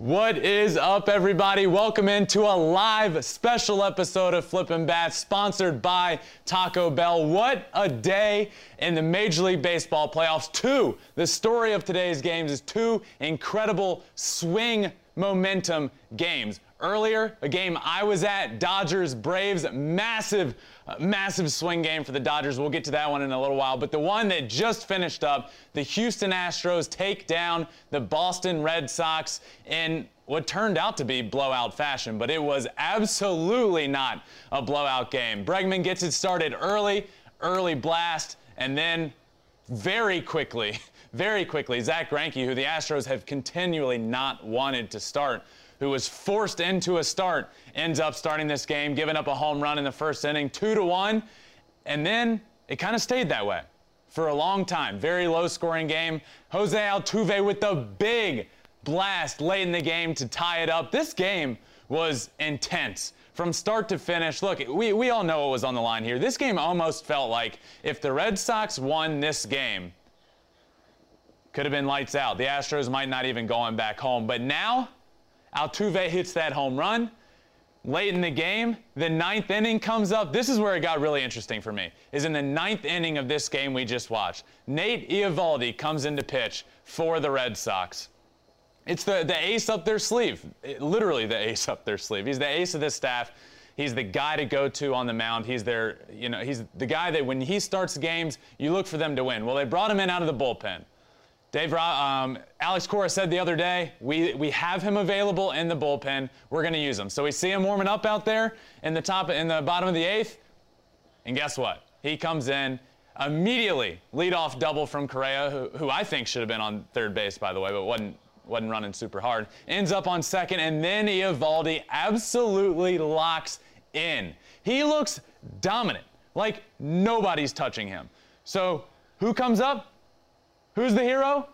What is up, everybody? Welcome into a live special episode of Flippin' Bats, sponsored by Taco Bell. What a day in the Major League Baseball playoffs. Two, the story of today's games is two incredible swing momentum games. Earlier, a game I was at, Dodgers Braves, massive, massive swing game for the Dodgers. We'll get to that one in a little while. But the one that just finished up, the Houston Astros take down the Boston Red Sox in what turned out to be blowout fashion, but it was absolutely not a blowout game. Bregman gets it started early, early blast, and then very quickly, very quickly, Zack Greinke, who the Astros have continually not wanted to start, who was forced into a start, ends up starting this game, giving up a home run in the first inning, two to one, and then it kind of stayed that way for a long time. Very low scoring game. Jose Altuve with the big blast late in the game to tie it up. This game was intense from start to finish. Look, we, we all know what was on the line here. This game almost felt like if the Red Sox won this game, could have been lights out. The Astros might not even going back home. But now, Altuve hits that home run. Late in the game, the ninth inning comes up. This is where it got really interesting for me. Is in the ninth inning of this game we just watched. Nate Eovaldi comes into pitch for the Red Sox. It's the, the ace up their sleeve. It, literally the ace up their sleeve. He's the ace of this staff. He's the guy to go to on the mound. He's their, you know, he's the guy that when he starts games, you look for them to win. Well, they brought him in out of the bullpen. Dave, um, Alex Cora said the other day, we, we have him available in the bullpen. We're going to use him. So we see him warming up out there in the top, in the bottom of the eighth. And guess what? He comes in immediately, leadoff double from Correa, who, who I think should have been on third base, by the way, but wasn't, wasn't running super hard. Ends up on second, and then Eovaldi absolutely locks in. He looks dominant, like nobody's touching him. So who comes up? Who's the hero?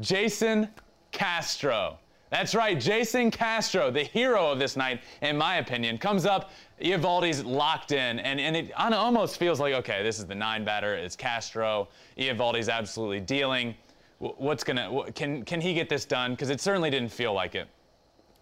Jason Castro. That's right, Jason Castro, the hero of this night, in my opinion, comes up. Eovaldi's locked in, and, and it almost feels like, okay, this is the nine batter. It's Castro. Eovaldi's absolutely dealing. What's gonna? Can can he get this done? Because it certainly didn't feel like it.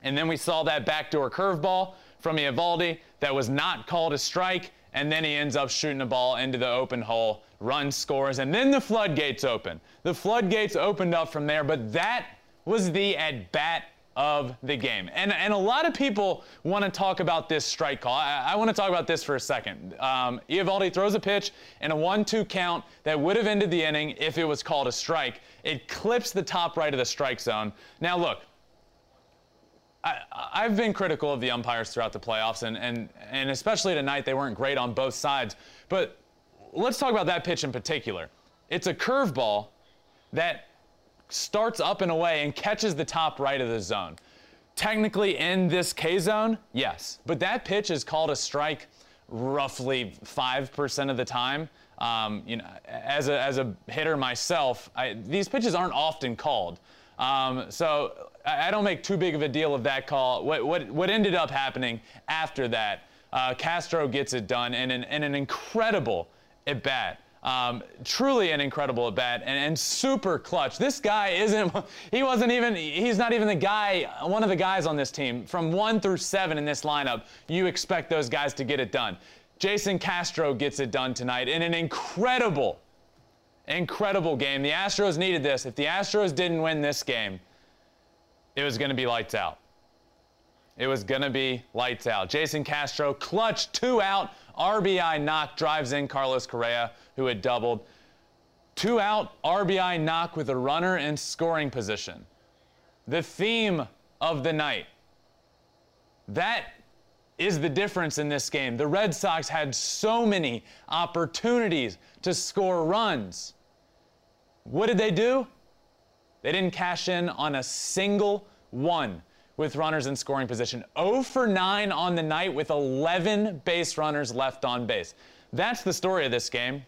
And then we saw that backdoor curveball from Eovaldi that was not called a strike, and then he ends up shooting the ball into the open hole run scores, and then the floodgates open. The floodgates opened up from there, but that was the at bat of the game. And, and a lot of people want to talk about this strike call. I, I want to talk about this for a second. Um, Eovaldi throws a pitch in a 1 2 count that would have ended the inning if it was called a strike. It clips the top right of the strike zone. Now, look. I, have been critical of the umpires throughout the playoffs, and, and, and especially tonight, they weren't great on both sides. But let's talk about that pitch in particular. It's a curveball that starts up and away and catches the top right of the zone. Technically in this K zone, yes, but that pitch is called a strike roughly 5% of the time. Um, you know, as a, as a hitter myself, I, these pitches aren't often called. Um, so I, don't make too big of a deal of that call. What, what, what ended up happening after that, uh, Castro gets it done in an, in an incredible at bat. Um, truly an incredible at bat and, and, super clutch. This guy isn't, he wasn't even, he's not even the guy, one of the guys on this team. From one through seven in this lineup, you expect those guys to get it done. Jason Castro gets it done tonight in an incredible, incredible game. The Astros needed this. If the Astros didn't win this game, it was going to be lights out. It was going to be lights out. Jason Castro, clutch, two out, RBI knock, drives in Carlos Correa, who had doubled. Two out, RBI knock with a runner in scoring position. The theme of the night. That is the difference in this game. The Red Sox had so many opportunities to score runs. What did they do? They didn't cash in on a single one with runners in scoring position. 0 for 9 on the night with 11 base runners left on base. That's the story of this game.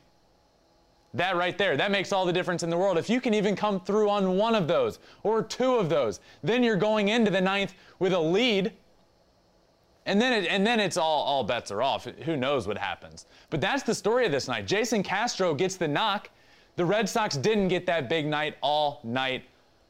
That right there, that makes all the difference in the world. If you can even come through on one of those or two of those, then you're going into the ninth with a lead. And then, it, and then it's all, all bets are off. Who knows what happens? But that's the story of this night. Jason Castro gets the knock. The Red Sox didn't get that big night all night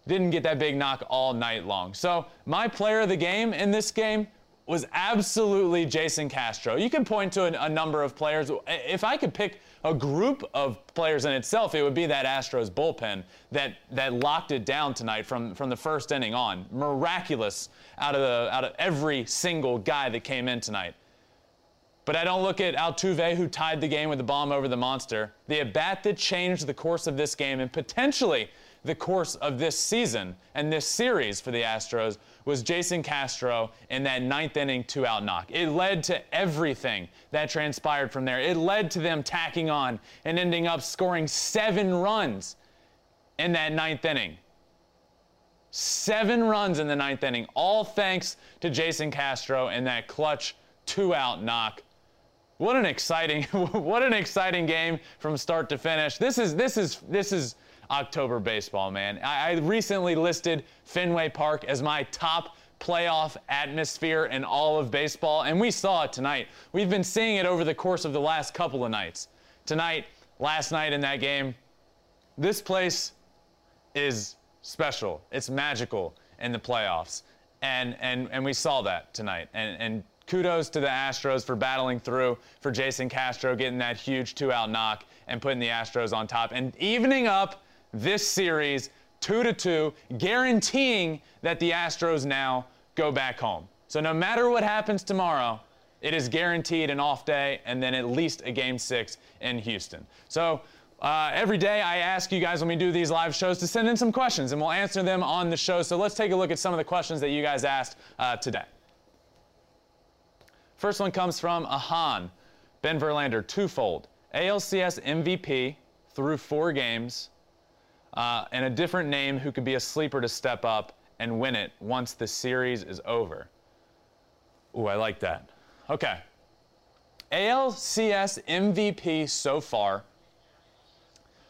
didn't get that big knock all night long. So my player of the game in this game was absolutely Jason Castro. You can point to a, a, number of players. If I could pick a group of players in itself, it would be that Astros bullpen that that locked it down tonight from from the first inning on. Miraculous out of the out of every single guy that came in tonight. But I don't look at Altuve, who tied the game with the bomb over the monster. The at bat that changed the course of this game and potentially the course of this season and this series for the Astros was Jason Castro in that ninth inning two out knock. It led to everything that transpired from there. It led to them tacking on and ending up scoring seven runs in that ninth inning. Seven runs in the ninth inning, all thanks to Jason Castro and that clutch two out knock. What an exciting, what an exciting game from start to finish. This is this is this is October baseball, man. I, I recently listed Fenway Park as my top playoff atmosphere in all of baseball, and we saw it tonight. We've been seeing it over the course of the last couple of nights. Tonight, last night in that game, this place is special. It's magical in the playoffs. And, and, and we saw that tonight. And, and kudos to the Astros for battling through, for Jason Castro getting that huge two out knock and putting the Astros on top and evening up this series 2 to 2, guaranteeing that the Astros now go back home. So no matter what happens tomorrow, it is guaranteed an off day and then at least a game six in Houston. So uh, every day I ask you guys when we do these live shows to send in some questions and we'll answer them on the show. So let's take a look at some of the questions that you guys asked uh, today. First one comes from Ahan. Ben Verlander, twofold. ALCS MVP through four games uh, and a different name who could be a sleeper to step up and win it once the series is over. Ooh, I like that. Okay. ALCS MVP so far.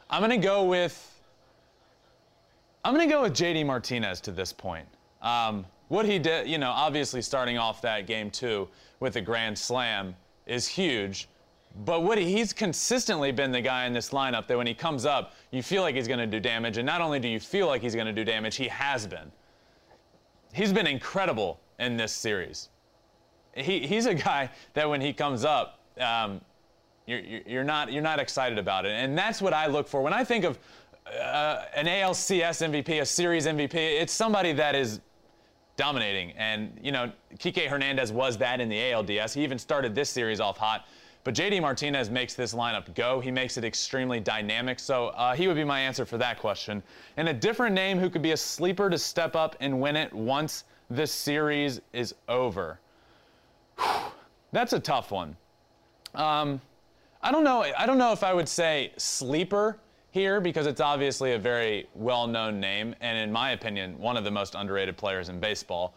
I'm to go with I'm to go with JD Martinez to this point. Um, what he did, you know, obviously starting off that game two with a grand slam is huge. But what he's consistently been the guy in this lineup that when he comes up, you feel like he's going to do damage. And not only do you feel like he's going to do damage, he has been. He's been incredible in this series. He, he's a guy that when he comes up, um, you're, you're, not, you're not excited about it. And that's what I look for. When I think of uh, an ALCS MVP, a series MVP, it's somebody that is dominating. And, you know, Kike Hernandez was that in the ALDS. He even started this series off hot. But JD Martinez makes this lineup go. He makes it extremely dynamic. So uh, he would be my answer for that question. And a different name who could be a sleeper to step up and win it once this series is over. Whew, that's a tough one. Um, I don't know. I don't know if I would say sleeper here because it's obviously a very well-known name and, in my opinion, one of the most underrated players in baseball.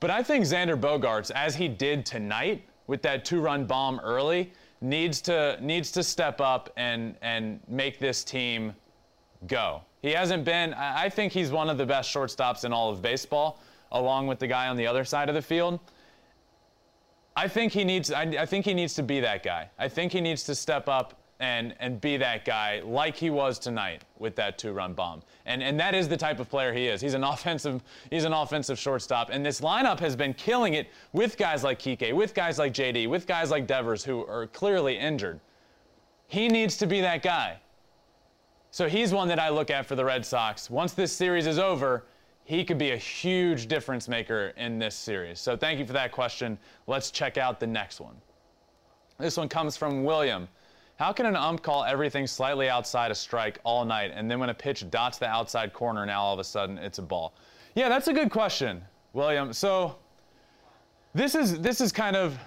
But I think Xander Bogaerts, as he did tonight with that two-run bomb early, needs to needs to step up and and make this team go. He hasn't been. I think he's one of the best shortstops in all of baseball, along with the guy on the other side of the field. I think he needs. I, I think he needs to be that guy. I think he needs to step up and and be that guy like he was tonight with that two-run bomb. And and that is the type of player he is. He's an offensive he's an offensive shortstop. And this lineup has been killing it with guys like Kike, with guys like JD, with guys like Devers who are clearly injured. He needs to be that guy. So he's one that I look at for the Red Sox. Once this series is over, he could be a huge difference maker in this series. So thank you for that question. Let's check out the next one. This one comes from William. How can an ump call everything slightly outside a strike all night, and then when a pitch dots the outside corner, now all of a sudden it's a ball? Yeah, that's a good question, William. So this is this is kind of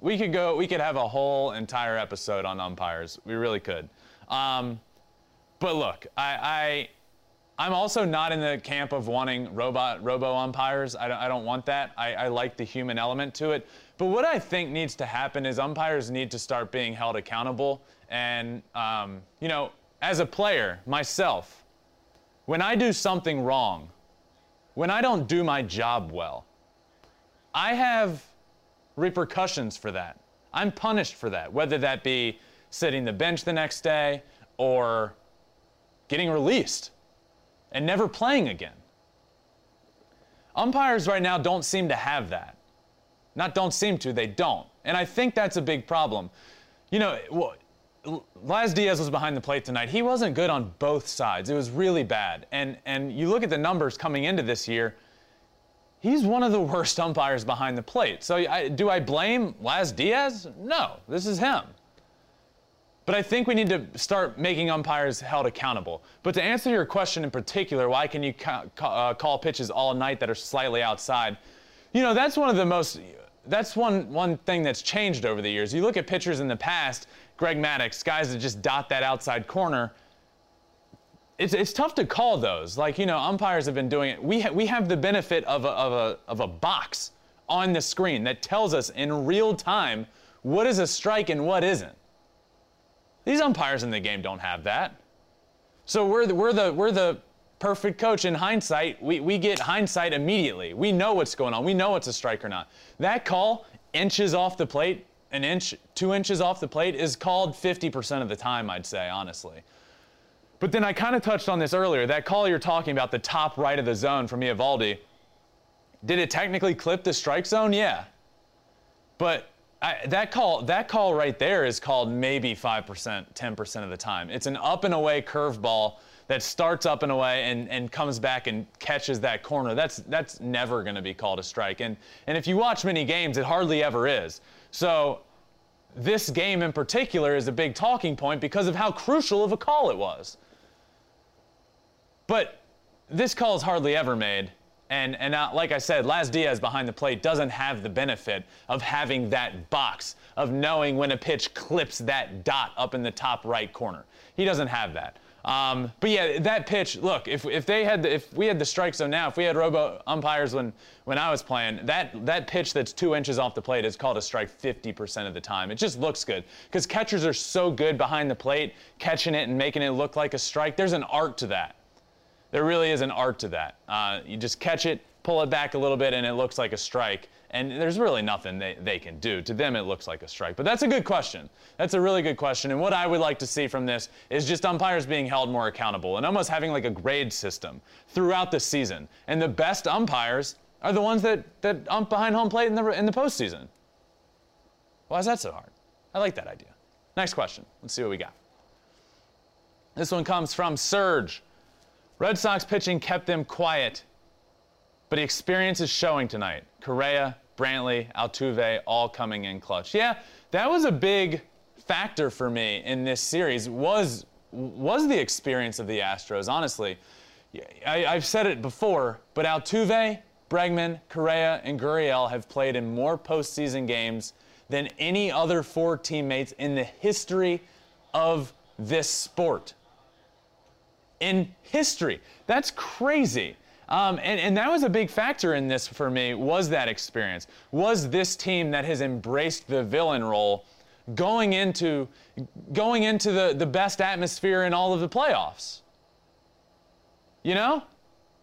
we could go we could have a whole entire episode on umpires. We really could. Um, but look, I, I I'm also not in the camp of wanting robot robo umpires. I don't, I don't want that. I, I like the human element to it. But what I think needs to happen is umpires need to start being held accountable. And, um, you know, as a player, myself, when I do something wrong, when I don't do my job well, I have repercussions for that. I'm punished for that, whether that be sitting the bench the next day or getting released. and never playing again. Umpires right now don't seem to have that. Not don't seem to, they don't. And I think that's a big problem. You know, well, Laz Diaz was behind the plate tonight. He wasn't good on both sides. It was really bad. And and you look at the numbers coming into this year, he's one of the worst umpires behind the plate. So I, do I blame Laz Diaz? No, this is him. But I think we need to start making umpires held accountable. But to answer your question in particular, why can you ca- ca- uh, call pitches all night that are slightly outside? You know, that's one of the most. That's one one thing that's changed over the years. You look at pitchers in the past, Greg Maddux, guys that just dot that outside corner. It's, it's tough to call those. Like, you know, umpires have been doing it. We, ha- we have the benefit of a, of, a, of a box on the screen that tells us in real time what is a strike and what isn't. These umpires in the game don't have that. So we're the, we're the, we're the perfect coach in hindsight. We, we get hindsight immediately. We know what's going on. We know it's a strike or not. That call, inches off the plate, an inch, two inches off the plate, is called 50% of the time, I'd say, honestly. But then I kind of touched on this earlier. That call you're talking about, the top right of the zone from Eovaldi, did it technically clip the strike zone? Yeah. But I, that call, that call right there is called maybe 5%, 10% of the time. It's an up and away curveball that starts up and away and, and comes back and catches that corner. That's, that's never going to be called a strike. And, and if you watch many games, it hardly ever is. So this game in particular is a big talking point because of how crucial of a call it was. But this call is hardly ever made and, and now, like I said, Laz Diaz behind the plate doesn't have the benefit of having that box, of knowing when a pitch clips that dot up in the top right corner. He doesn't have that. Um, but yeah, that pitch. Look, if, if they had if we had the strike zone now, if we had robo umpires when when I was playing, that that pitch that's two inches off the plate is called a strike 50% of the time. It just looks good because catchers are so good behind the plate, catching it and making it look like a strike. There's an art to that. There really is an art to that. Uh, you just catch it, pull it back a little bit, and it looks like a strike. And there's really nothing they, they can do. To them, it looks like a strike. But that's a good question. That's a really good question. And what I would like to see from this is just umpires being held more accountable and almost having like a grade system throughout the season. And the best umpires are the ones that, that ump behind home plate in the, in the postseason. Why is that so hard? I like that idea. Next question. Let's see what we got. This one comes from Serge. Red Sox pitching kept them quiet, but experience is showing tonight. Correa, Brantley, Altuve, all coming in clutch. Yeah, that was a big factor for me in this series. Was was the experience of the Astros? Honestly, I, have said it before, but Altuve, Bregman, Correa, and Gurriel have played in more postseason games than any other four teammates in the history of this sport in history. That's crazy. Um, and, and that was a big factor in this for me was that experience was this team that has embraced the villain role going into going into the, the best atmosphere in all of the playoffs you know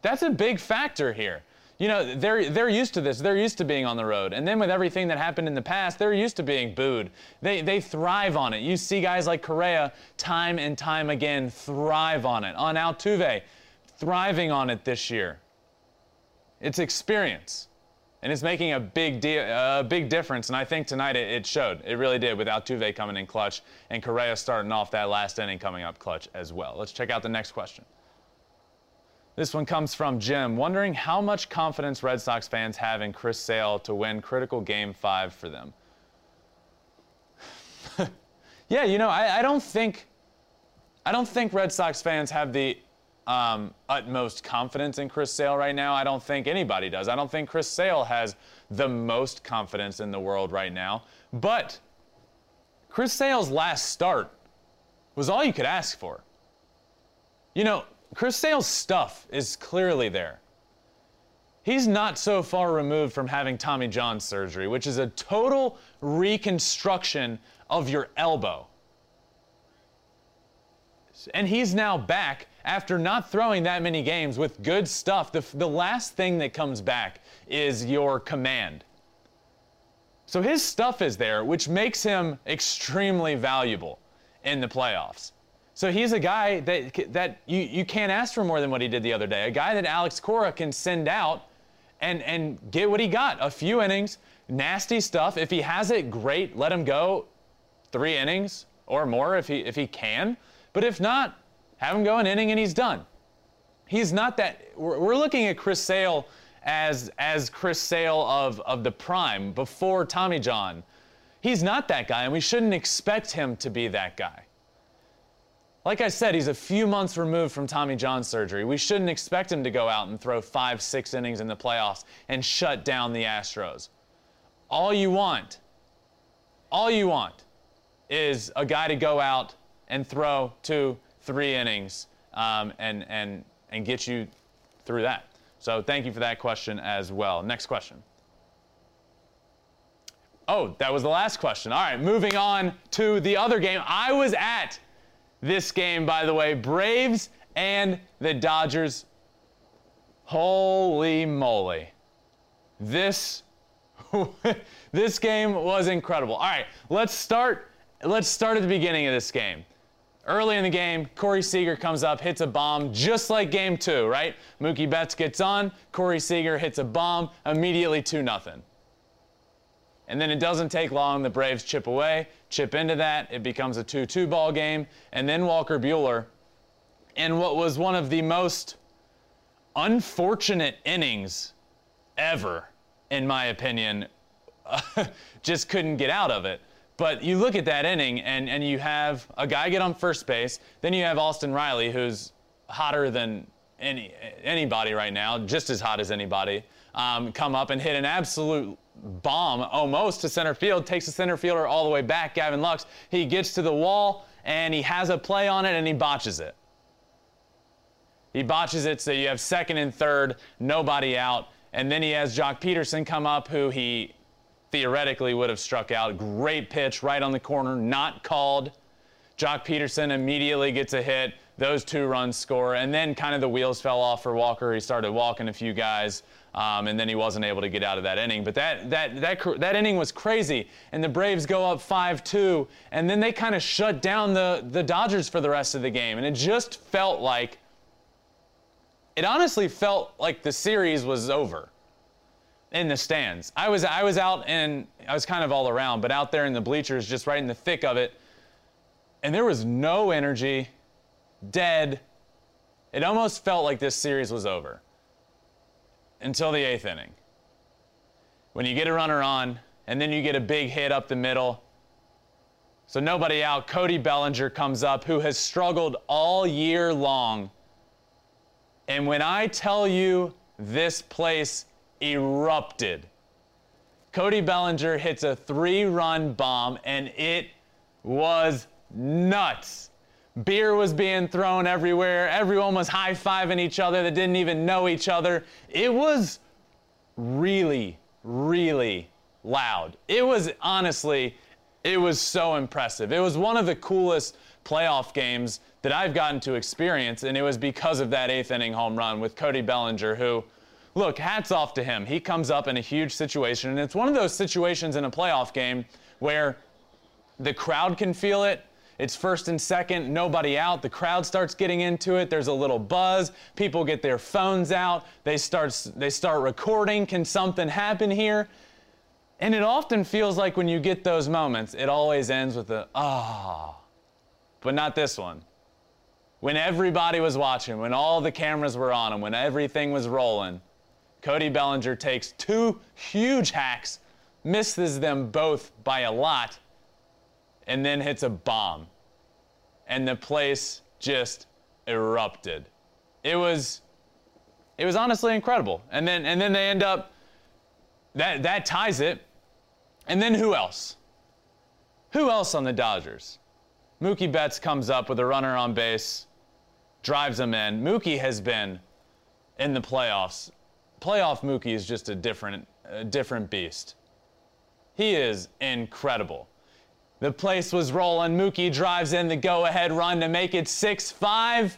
that's a big factor here you know, they're, they're used to this. They're used to being on the road. And then with everything that happened in the past, they're used to being booed. They, they thrive on it. You see guys like Correa time and time again thrive on it. On Altuve, thriving on it this year. It's experience. And it's making a big, deal, a big difference. And I think tonight it, it showed. It really did with Altuve coming in clutch and Correa starting off that last inning coming up clutch as well. Let's check out the next question. This one comes from Jim, wondering how much confidence Red Sox fans have in Chris Sale to win critical game five for them. yeah, you know, I, I, don't think, I don't think Red Sox fans have the um, utmost confidence in Chris Sale right now. I don't think anybody does. I don't think Chris Sale has the most confidence in the world right now. But Chris Sale's last start was all you could ask for. You know, Chris Sale's stuff is clearly there. He's not so far removed from having Tommy John surgery, which is a total reconstruction of your elbow. And he's now back after not throwing that many games with good stuff. The, the last thing that comes back is your command. So his stuff is there, which makes him extremely valuable in the playoffs. So he's a guy that that you, you can't ask for more than what he did the other day. A guy that Alex Cora can send out and and get what he got. A few innings, nasty stuff. If he has it, great. Let him go three innings or more if he if he can. But if not, have him go an inning and he's done. He's not that. We're, looking at Chris Sale as as Chris Sale of of the prime before Tommy John. He's not that guy, and we shouldn't expect him to be that guy. Like I said, he's a few months removed from Tommy John surgery. We shouldn't expect him to go out and throw five, six innings in the playoffs and shut down the Astros. All you want, all you want is a guy to go out and throw two, three innings um, and, and, and get you through that. So thank you for that question as well. Next question. Oh, that was the last question. All right, moving on to the other game. I was at this game, by the way. Braves and the Dodgers. Holy moly. This this game was incredible. All right, let's start let's start at the beginning of this game. Early in the game, Corey Seager comes up, hits a bomb, just like game two, right? Mookie Betts gets on, Corey Seager hits a bomb, immediately 2 nothing. And then it doesn't take long. The Braves chip away, chip into that. It becomes a 2 2 ball game. And then Walker Buehler, in what was one of the most unfortunate innings ever, in my opinion, just couldn't get out of it. But you look at that inning, and, and you have a guy get on first base. Then you have Austin Riley, who's hotter than any anybody right now, just as hot as anybody, um, come up and hit an absolute bomb almost to center field, takes the center fielder all the way back, Gavin Lux. He gets to the wall and he has a play on it and he botches it. He botches it, so you have second and third, nobody out. And then he has Joc Pederson come up, who he theoretically would have struck out. Great pitch right on the corner, not called. Joc Pederson immediately gets a hit. Those two runs score. And then kind of the wheels fell off for Walker. He started walking a few guys. Um, and then he wasn't able to get out of that inning. But that, that, that, that inning was crazy. And the Braves go up 5 2, and then they kind of shut down the, the Dodgers for the rest of the game. And it just felt like, it honestly felt like the series was over in the stands. I was, I was out and I was kind of all around, but out there in the bleachers, just right in the thick of it. And there was no energy, dead. It almost felt like this series was over until the eighth inning. When you get a runner on, and then you get a big hit up the middle. So nobody out. Cody Bellinger comes up, who has struggled all year long. And when I tell you this place erupted, Cody Bellinger hits a three run bomb, and it was nuts. Beer was being thrown everywhere. Everyone was high fiving each other that didn't even know each other. It was really, really loud. It was honestly, it was so impressive. It was one of the coolest playoff games that I've gotten to experience, and it was because of that eighth inning home run with Cody Bellinger, who, look, hats off to him. He comes up in a huge situation, and it's one of those situations in a playoff game where the crowd can feel it, it's first and second, nobody out. The crowd starts getting into it. There's a little buzz. People get their phones out. They start, they start recording. Can something happen here? And it often feels like when you get those moments, it always ends with a ah. Oh. But not this one. When everybody was watching, when all the cameras were on him, when everything was rolling, Cody Bellinger takes two huge hacks, misses them both by a lot, and then hits a bomb. And the place just erupted. It was it was honestly incredible. And then and then they end up that that ties it. And then who else? Who else on the Dodgers? Mookie Betts comes up with a runner on base, drives him in. Mookie has been in the playoffs. Playoff Mookie is just a different a different beast. He is incredible. The place was rolling. Mookie drives in the go ahead run to make it 6 5.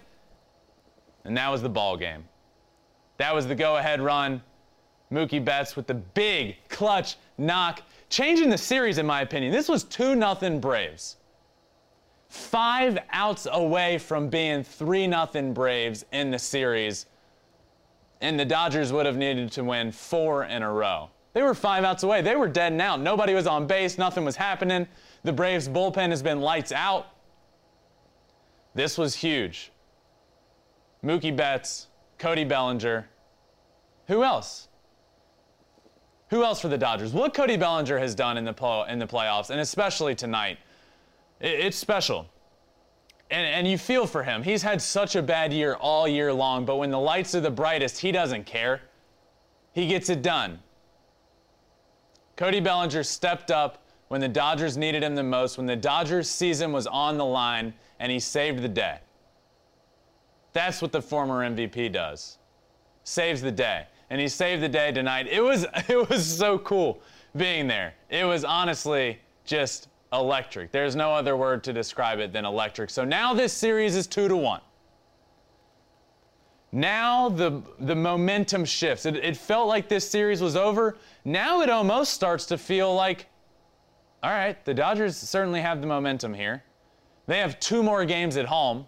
And that was the ball game. That was the go ahead run. Mookie Betts with the big clutch knock, changing the series, in my opinion. This was 2 0 Braves. five outs away from being 3 0 Braves in the series, and the Dodgers would have needed to win four in a row. They were five outs away. They were dead out. Nobody was on base. Nothing was happening. The Braves bullpen has been lights out. This was huge. Mookie Betts, Cody Bellinger. Who else? Who else for the Dodgers? What Cody Bellinger has done in the, in the playoffs, and especially tonight, it's special. And, and you feel for him. He's had such a bad year all year long, but when the lights are the brightest, he doesn't care. He gets it done. Cody Bellinger stepped up when the Dodgers needed him the most, when the Dodgers season was on the line, and he saved the day. That's what the former MVP does. Saves the day. And he saved the day tonight. It was it was so cool being there. It was honestly just electric. There's no other word to describe it than electric. So now this series is 2 to 1. Now the, the momentum shifts. It, it felt like this series was over. Now it almost starts to feel like, all right, the Dodgers certainly have the momentum here. They have two more games at home.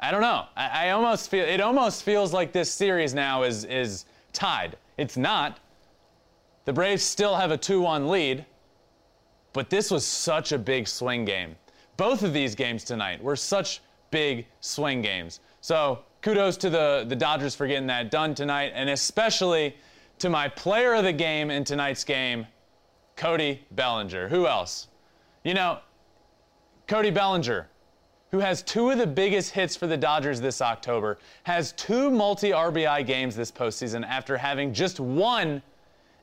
I don't know. I, I almost feel it almost feels like this series now is is tied. It's not. The Braves still have a 2-1 lead, but this was such a big swing game. Both of these games tonight were such big swing games. So kudos to the, the Dodgers for getting that done tonight, and especially to my player of the game in tonight's game, Cody Bellinger. Who else? You know, Cody Bellinger, who has two of the biggest hits for the Dodgers this October, has two multi RBI games this postseason after having just one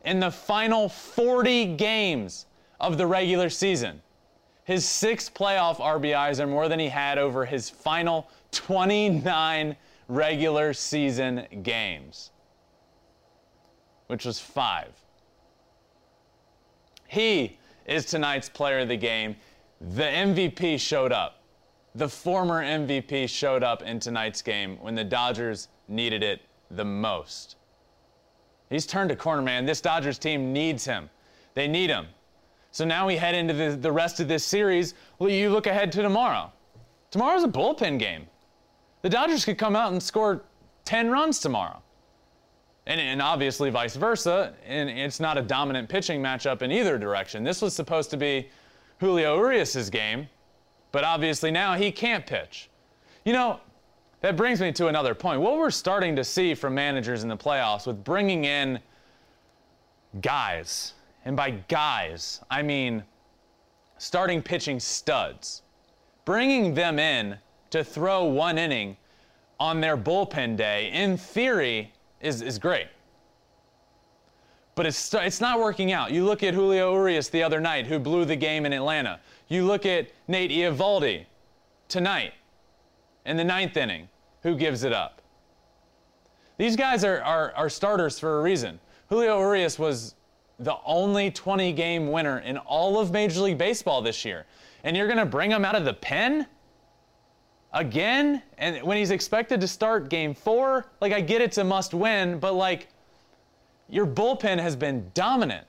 in the final 40 games of the regular season. His six playoff RBIs are more than he had over his final 29 regular season games, which was five. He is tonight's player of the game. The MVP showed up. The former MVP showed up in tonight's game when the Dodgers needed it the most. He's turned a corner, man. This Dodgers team needs him. They need him. So now we head into the, the rest of this series. Well, you look ahead to tomorrow. Tomorrow's a bullpen game. The Dodgers could come out and score 10 runs tomorrow. And, and, obviously vice versa. And it's not a dominant pitching matchup in either direction. This was supposed to be Julio Urias' game, but obviously now he can't pitch. You know, that brings me to another point. What we're starting to see from managers in the playoffs with bringing in guys and by guys, I mean starting pitching studs. Bringing them in to throw one inning on their bullpen day, in theory, is, is great. But it's, it's not working out. You look at Julio Urias the other night, who blew the game in Atlanta. You look at Nate Eovaldi tonight in the ninth inning, who gives it up. These guys are, are, are starters for a reason. Julio Urias was the only 20 game winner in all of Major League Baseball this year. And you're going to bring him out of the pen? Again? And when he's expected to start game four? Like, I get it's a must win, but like, your bullpen has been dominant.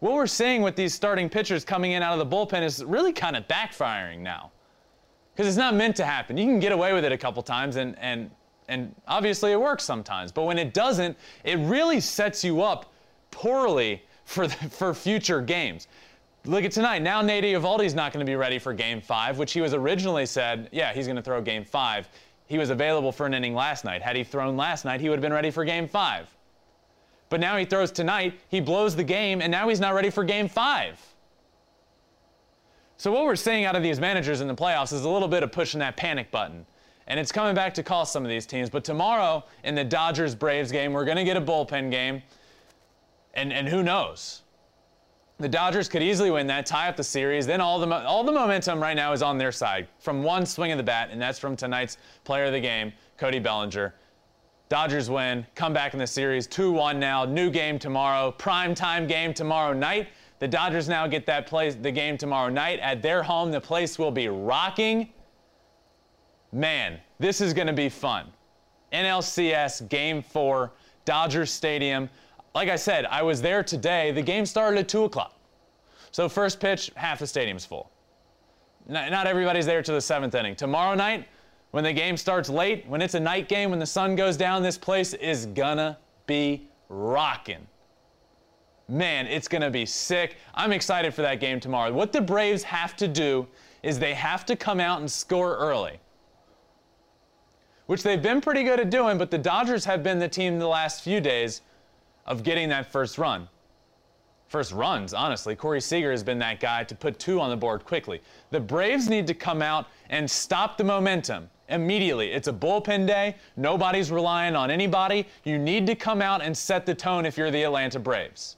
What we're seeing with these starting pitchers coming in out of the bullpen is really kind of backfiring now. Because it's not meant to happen. You can get away with it a couple times, and, and, and obviously it works sometimes. But when it doesn't, it really sets you up poorly for, the, for future games. Look at tonight. Now Nate Eovaldi's not going to be ready for game five, which he was originally said, yeah, he's going to throw game five. He was available for an inning last night. Had he thrown last night, he would have been ready for game five. But now he throws tonight, he blows the game, and now he's not ready for game five. So what we're seeing out of these managers in the playoffs is a little bit of pushing that panic button. And it's coming back to cost some of these teams. But tomorrow in the Dodgers Braves game, we're going to get a bullpen game. And, and who knows? The Dodgers could easily win that, tie up the series. Then all the, all the momentum right now is on their side from one swing of the bat, and that's from tonight's player of the game, Cody Bellinger. Dodgers win, come back in the series 2 1 now. New game tomorrow, prime time game tomorrow night. The Dodgers now get that place, the game tomorrow night at their home. The place will be rocking. Man, this is going to be fun. NLCS Game 4, Dodger Stadium like I said, I was there today. The game started at 2 o'clock. So first pitch, half the stadium's full. Not, everybody's there to the seventh inning. Tomorrow night, when the game starts late, when it's a night game, when the sun goes down, this place is gonna be rocking. Man, it's gonna be sick. I'm excited for that game tomorrow. What the Braves have to do is they have to come out and score early, which they've been pretty good at doing, but the Dodgers have been the team the last few days of getting that first run first runs, honestly. Corey Seager has been that guy to put two on the board quickly. The Braves need to come out and stop the momentum immediately. It's a bullpen day. Nobody's relying on anybody. You need to come out and set the tone if you're the Atlanta Braves.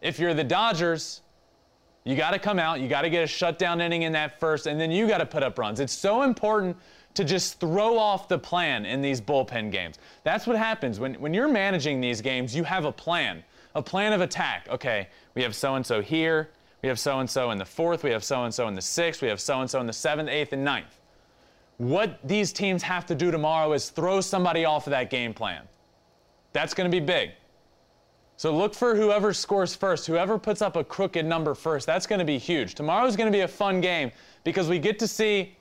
If you're the Dodgers, you got to come out, you got to get a shutdown inning in that first, and then you got to put up runs. It's so important to just throw off the plan in these bullpen games. That's what happens. When, when you're managing these games, you have a plan a plan of attack. Okay, we have so and so here, we have so and so in the fourth, we have so and so in the sixth, we have so and so in the seventh, eighth, and ninth. What these teams have to do tomorrow is throw somebody off of that game plan. That's going to be big. So look for whoever scores first, whoever puts up a crooked number first. That's going to be huge. Tomorrow is going to be a fun game because we get to see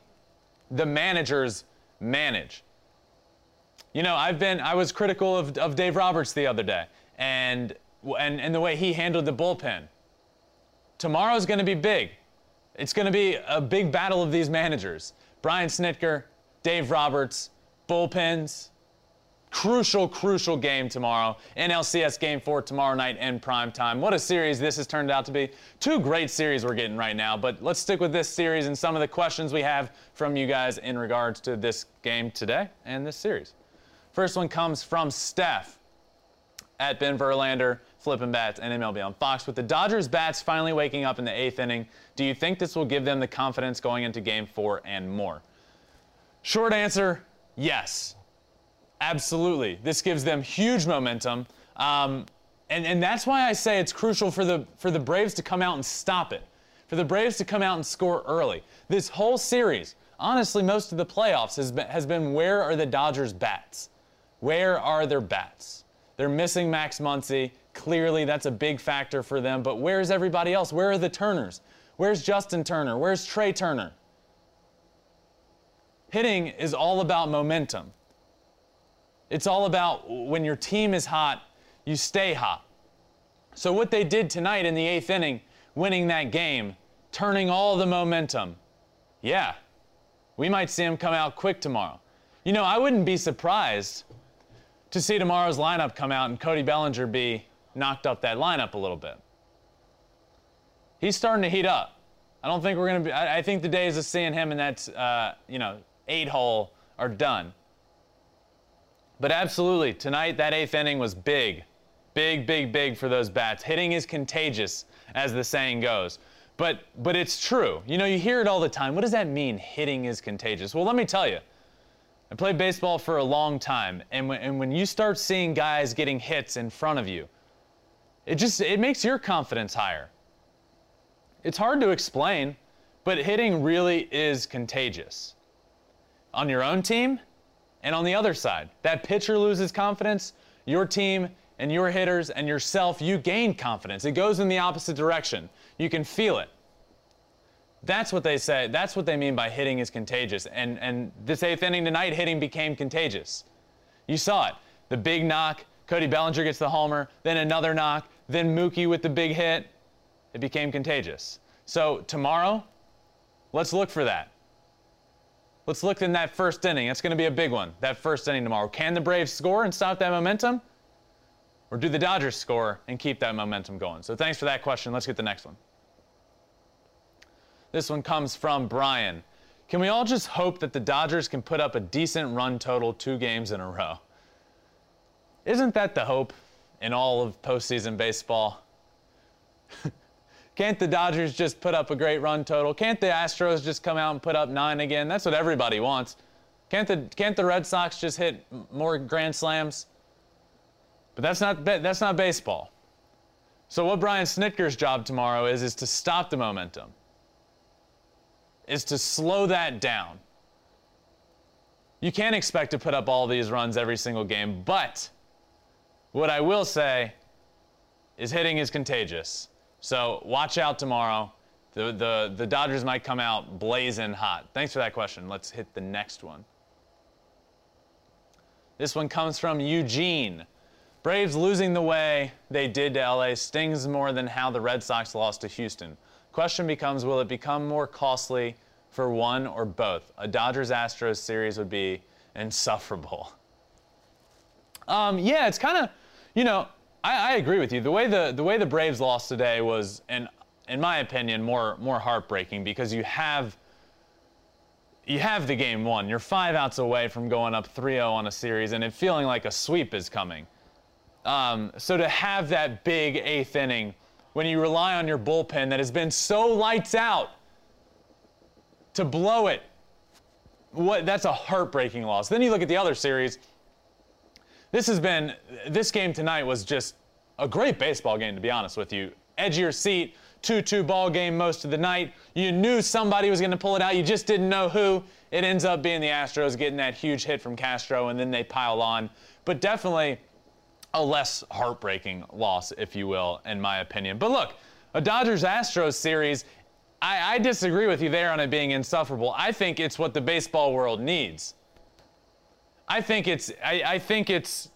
the managers manage. You know, I've been I was critical of, of Dave Roberts the other day, and and, and the way he handled the bullpen. Tomorrow's going to be big. It's going to be a big battle of these managers. Brian Snitker, Dave Roberts, bullpens. Crucial, crucial game tomorrow. NLCS game four tomorrow night in prime time. What a series this has turned out to be. Two great series we're getting right now, but let's stick with this series and some of the questions we have from you guys in regards to this game today and this series. First one comes from Steph at Ben Verlander flipping bats and MLB on Fox. With the Dodgers bats finally waking up in the eighth inning, do you think this will give them the confidence going into game four and more? Short answer yes. Absolutely. This gives them huge momentum. Um, and, and that's why I say it's crucial for the, for the Braves to come out and stop it, for the Braves to come out and score early. This whole series, honestly, most of the playoffs has been, has been where are the Dodgers' bats? Where are their bats? They're missing Max Muncy. Clearly, that's a big factor for them. But where's everybody else? Where are the Turners? Where's Justin Turner? Where's Trea Turner? Hitting is all about momentum. It's all about when your team is hot, you stay hot. So, what they did tonight in the eighth inning, winning that game, turning all the momentum, yeah, we might see them come out quick tomorrow. You know, I wouldn't be surprised to see tomorrow's lineup come out and Cody Bellinger be knocked up that lineup a little bit. He's starting to heat up. I don't think we're going to be, I, I, think the days of seeing him in that, uh, you know, eight hole are done. But absolutely, tonight that eighth inning was big. Big, big, big for those bats. Hitting is contagious, as the saying goes. But, but it's true. You know, you hear it all the time. What does that mean, hitting is contagious? Well, let me tell you. I played baseball for a long time, and when, and when you start seeing guys getting hits in front of you, it just it makes your confidence higher. It's hard to explain, but hitting really is contagious. On your own team and on the other side, that pitcher loses confidence, your team and your hitters and yourself, you gain confidence. It goes in the opposite direction. You can feel it. That's what they say. That's what they mean by hitting is contagious. And and this eighth inning tonight, hitting became contagious. You saw it. The big knock, Cody Bellinger gets the homer, then another knock, then Mookie with the big hit. It became contagious. So tomorrow, let's look for that. Let's look in that first inning. It's going to be a big one, that first inning tomorrow. Can the Braves score and stop that momentum? Or do the Dodgers score and keep that momentum going? So thanks for that question. Let's get the next one. This one comes from Brian. Can we all just hope that the Dodgers can put up a decent run total two games in a row? Isn't that the hope in all of postseason baseball? Can't the Dodgers just put up a great run total? Can't the Astros just come out and put up nine again? That's what everybody wants. Can't the, can't the Red Sox just hit more grand slams? But that's not, that's not baseball. So what Brian Snitker's job tomorrow is, is to stop the momentum, is to slow that down. You can't expect to put up all these runs every single game, but what I will say is hitting is contagious. So watch out tomorrow. The, the, the Dodgers might come out blazing hot. Thanks for that question. Let's hit the next one. This one comes from Eugene. Braves losing the way they did to LA stings more than how the Red Sox lost to Houston. Question becomes will it become more costly for one or both? A Dodgers Astros series would be insufferable. Um, yeah, it's kind of, you know, I, I, agree with you. The way the the way the Braves lost today was, in in my opinion, more more heartbreaking because you have you have the game won. You're five outs away from going up 3-0 on a series, and it feeling like a sweep is coming. Um, so to have that big eighth inning when you rely on your bullpen that has been so lights out to blow it, what that's a heartbreaking loss. Then you look at the other series. This has been this game tonight was just a great baseball game to be honest with you. Edge your seat, 2-2 ball game most of the night. You knew somebody was going to pull it out. You just didn't know who. It ends up being the Astros getting that huge hit from Castro and then they pile on. But definitely a less heartbreaking loss, if you will, in my opinion. But look, a Dodgers Astros series, I, I, disagree with you there on it being insufferable. I think it's what the baseball world needs. I think it's I, I think it's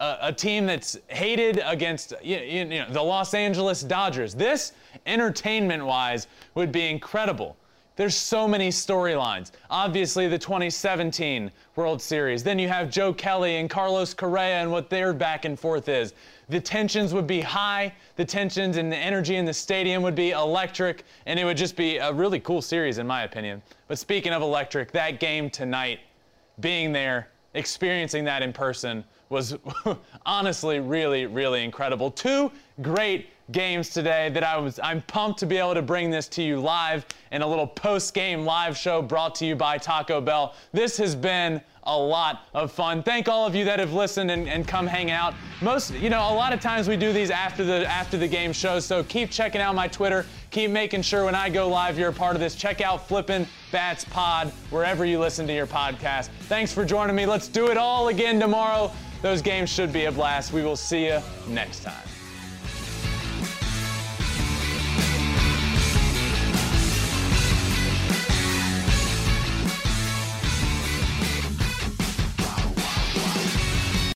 a, a, team that's hated against you, you know, the Los Angeles Dodgers. This, entertainment-wise, would be incredible. There's so many storylines. Obviously, the 2017 World Series. Then you have Joe Kelly and Carlos Correa and what their back and forth is. The tensions would be high. The tensions and the energy in the stadium would be electric, and it would just be a really cool series, in my opinion. But speaking of electric, that game tonight, being there, experiencing that in person, was honestly really, really incredible. Two great games today that I was I'm pumped to be able to bring this to you live in a little post-game live show brought to you by Taco Bell. This has been a lot of fun. Thank all of you that have listened and, and come hang out. Most, you know, a lot of times we do these after the after the game shows, so keep checking out my Twitter. Keep making sure when I go live you're a part of this. Check out Flippin' Bats Pod wherever you listen to your podcast. Thanks for joining me. Let's do it all again tomorrow. Those games should be a blast. We will see you next time.